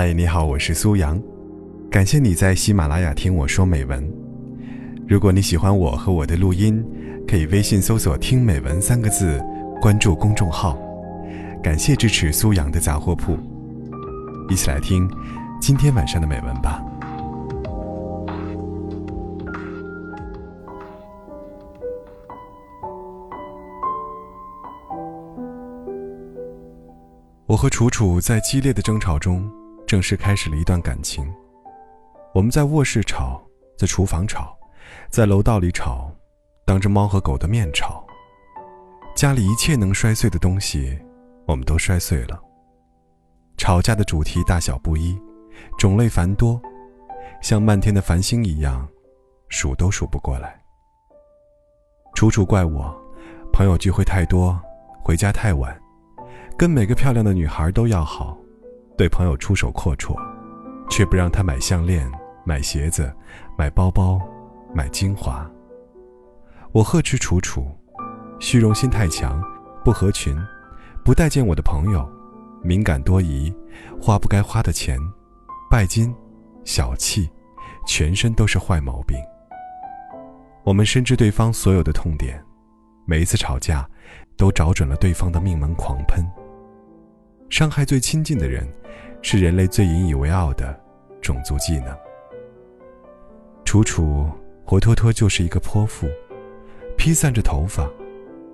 嗨，你好，我是苏阳，感谢你在喜马拉雅听我说美文。如果你喜欢我和我的录音，可以微信搜索“听美文”三个字，关注公众号。感谢支持苏阳的杂货铺，一起来听今天晚上的美文吧。我和楚楚在激烈的争吵中。正式开始了一段感情。我们在卧室吵，在厨房吵，在楼道里吵，当着猫和狗的面吵。家里一切能摔碎的东西，我们都摔碎了。吵架的主题大小不一，种类繁多，像漫天的繁星一样，数都数不过来。楚楚怪我，朋友聚会太多，回家太晚，跟每个漂亮的女孩都要好。对朋友出手阔绰，却不让他买项链、买鞋子、买包包、买精华。我呵斥楚楚，虚荣心太强，不合群，不待见我的朋友，敏感多疑，花不该花的钱，拜金，小气，全身都是坏毛病。我们深知对方所有的痛点，每一次吵架，都找准了对方的命门狂喷。伤害最亲近的人。是人类最引以为傲的种族技能。楚楚活脱脱就是一个泼妇，披散着头发，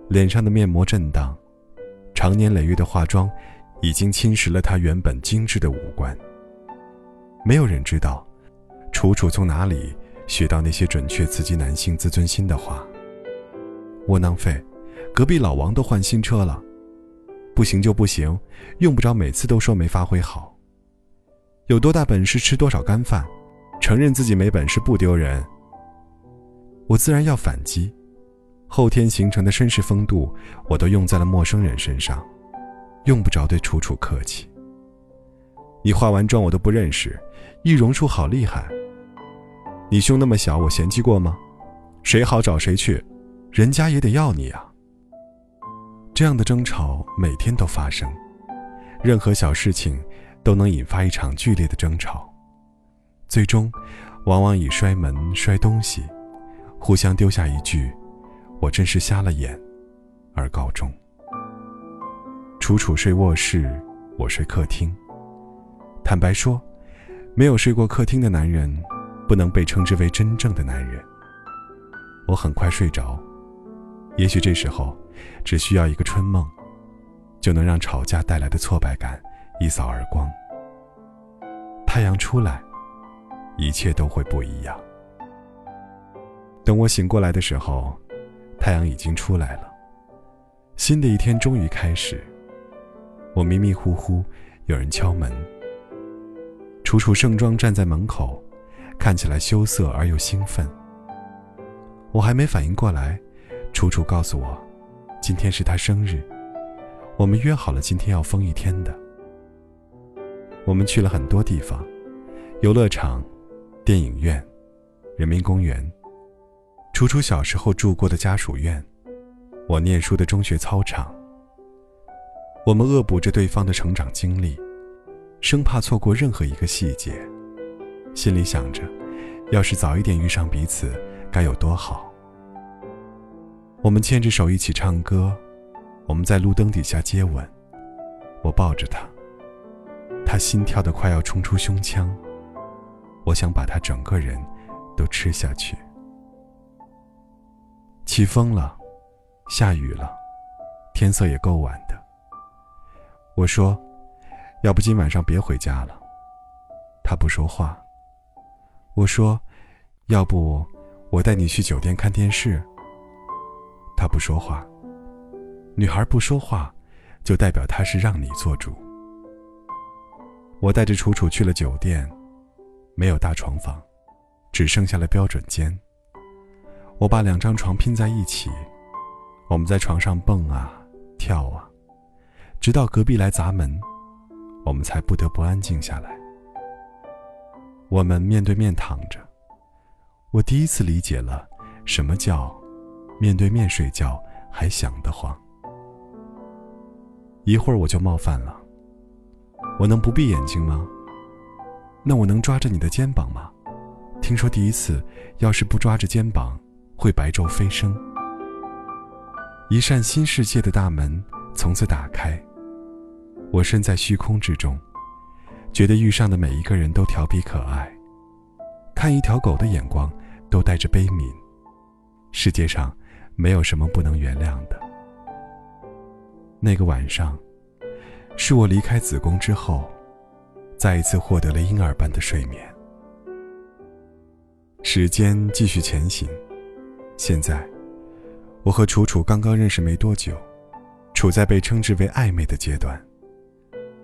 脸上的面膜震荡，长年累月的化妆已经侵蚀了她原本精致的五官。没有人知道，楚楚从哪里学到那些准确刺激男性自尊心的话。窝囊废，隔壁老王都换新车了，不行就不行，用不着每次都说没发挥好。有多大本事吃多少干饭，承认自己没本事不丢人。我自然要反击，后天形成的绅士风度，我都用在了陌生人身上，用不着对楚楚客气。你化完妆我都不认识，易容术好厉害。你胸那么小，我嫌弃过吗？谁好找谁去，人家也得要你啊。这样的争吵每天都发生，任何小事情。都能引发一场剧烈的争吵，最终，往往以摔门、摔东西，互相丢下一句“我真是瞎了眼”而告终。楚楚睡卧室，我睡客厅。坦白说，没有睡过客厅的男人，不能被称之为真正的男人。我很快睡着，也许这时候，只需要一个春梦，就能让吵架带来的挫败感。一扫而光。太阳出来，一切都会不一样。等我醒过来的时候，太阳已经出来了。新的一天终于开始。我迷迷糊糊，有人敲门。楚楚盛装站在门口，看起来羞涩而又兴奋。我还没反应过来，楚楚告诉我，今天是她生日，我们约好了今天要疯一天的。我们去了很多地方，游乐场、电影院、人民公园。楚楚小时候住过的家属院，我念书的中学操场。我们恶补着对方的成长经历，生怕错过任何一个细节，心里想着，要是早一点遇上彼此，该有多好。我们牵着手一起唱歌，我们在路灯底下接吻，我抱着他。他心跳的快要冲出胸腔，我想把他整个人都吃下去。起风了，下雨了，天色也够晚的。我说：“要不今晚上别回家了。”他不说话。我说：“要不我带你去酒店看电视。”他不说话。女孩不说话，就代表她是让你做主。我带着楚楚去了酒店，没有大床房，只剩下了标准间。我把两张床拼在一起，我们在床上蹦啊跳啊，直到隔壁来砸门，我们才不得不安静下来。我们面对面躺着，我第一次理解了什么叫面对面睡觉还想得慌。一会儿我就冒犯了。我能不闭眼睛吗？那我能抓着你的肩膀吗？听说第一次要是不抓着肩膀，会白昼飞升。一扇新世界的大门从此打开。我身在虚空之中，觉得遇上的每一个人都调皮可爱，看一条狗的眼光都带着悲悯。世界上没有什么不能原谅的。那个晚上，是我离开子宫之后，再一次获得了婴儿般的睡眠。时间继续前行，现在，我和楚楚刚刚认识没多久，处在被称之为暧昧的阶段。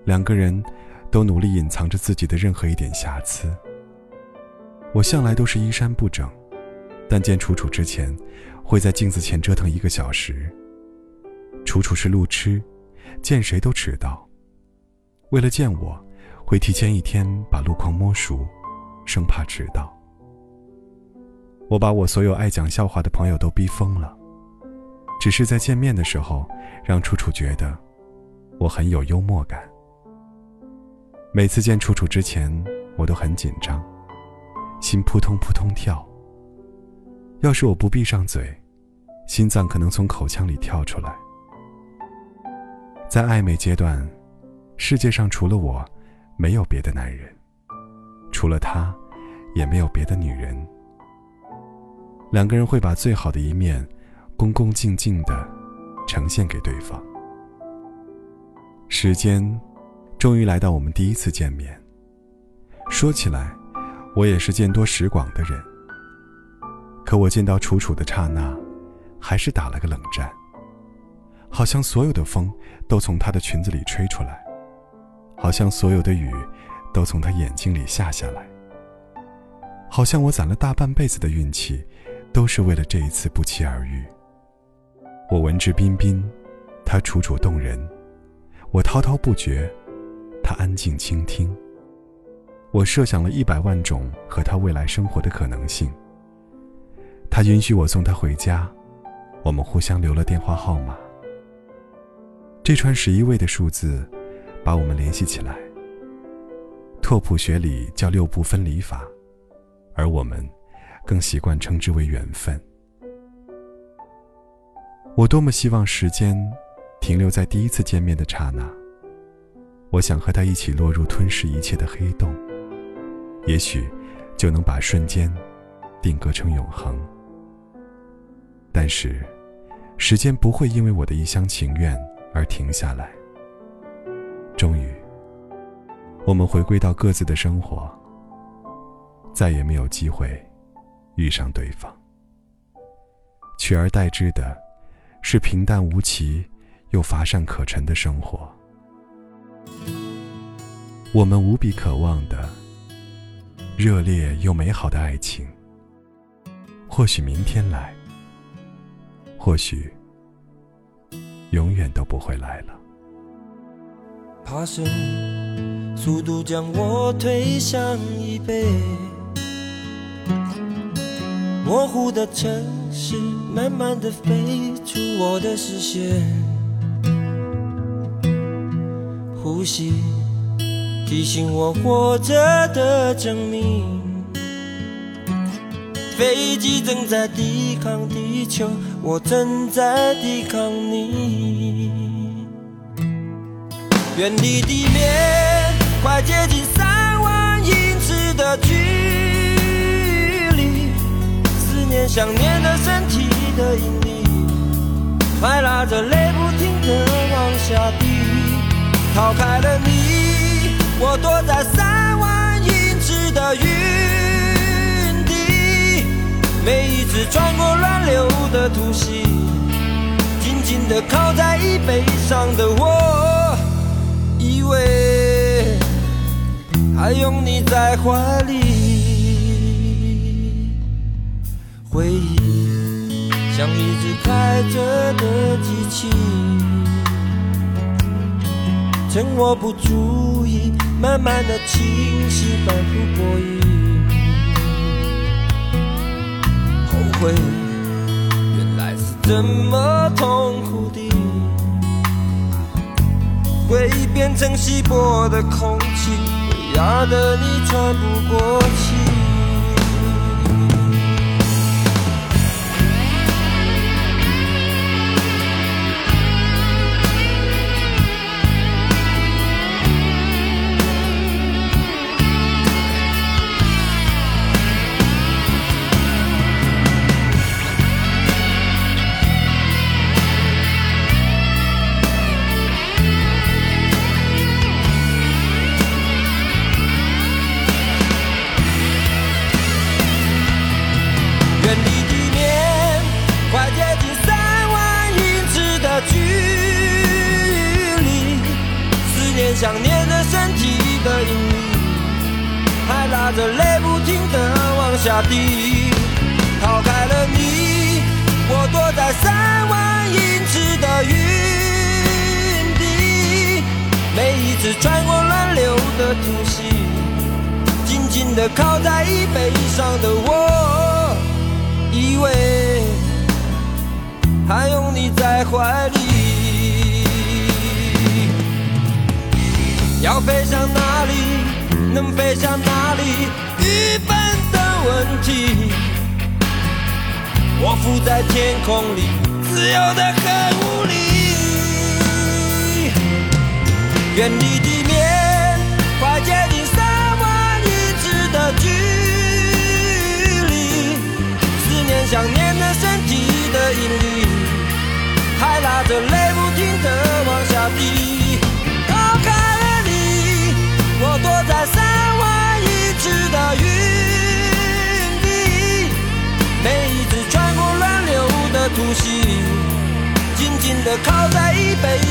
两个人都努力隐藏着自己的任何一点瑕疵。我向来都是衣衫不整，但见楚楚之前，会在镜子前折腾一个小时。楚楚是路痴，见谁都迟到。为了见我，会提前一天把路况摸熟，生怕迟到。我把我所有爱讲笑话的朋友都逼疯了，只是在见面的时候，让楚楚觉得我很有幽默感。每次见楚楚之前，我都很紧张，心扑通扑通跳。要是我不闭上嘴，心脏可能从口腔里跳出来。在暧昧阶段，世界上除了我，没有别的男人；除了他，也没有别的女人。两个人会把最好的一面，恭恭敬敬的呈现给对方。时间，终于来到我们第一次见面。说起来，我也是见多识广的人。可我见到楚楚的刹那，还是打了个冷战。好像所有的风都从她的裙子里吹出来，好像所有的雨都从她眼睛里下下来。好像我攒了大半辈子的运气。都是为了这一次不期而遇。我文质彬彬，他楚楚动人；我滔滔不绝，他安静倾听。我设想了一百万种和他未来生活的可能性。他允许我送他回家，我们互相留了电话号码。这串十一位的数字，把我们联系起来。拓扑学里叫六步分离法，而我们。更习惯称之为缘分。我多么希望时间停留在第一次见面的刹那。我想和他一起落入吞噬一切的黑洞，也许就能把瞬间定格成永恒。但是，时间不会因为我的一厢情愿而停下来。终于，我们回归到各自的生活，再也没有机会。遇上对方，取而代之的，是平淡无奇又乏善可陈的生活。我们无比渴望的热烈又美好的爱情，或许明天来，或许永远都不会来了。爬升，速度将我推向椅背。模糊的城市，慢慢的飞出我的视线。呼吸提醒我活着的证明。飞机正在抵抗地球，我正在抵抗你。远离地面，快接近三万英尺的距离。思念想念的身体的引力，快拉着泪不停的往下滴。逃开了你，我躲在每一次穿过乱流的突袭，紧紧的靠在椅背上的我，以为还拥你在怀里。回忆像一直开着的机器，趁我不注意，慢慢的清晰，反复播映。会，原来是这么痛苦的，回忆变成稀薄的空气。会压得你喘不过气。还拉着泪不停的往下滴。逃开了你，我躲在三万英尺的云底。每一次穿过乱流的突袭，紧紧地靠在椅背上的我。以为还拥你在怀里，要飞向哪里，能飞向哪里，愚笨的问题。我浮在天空里，自由的很无力，远离地面，快接近三万英尺的距离。思念想念的身体的引力，还拉着泪不停的往下滴。的靠在椅背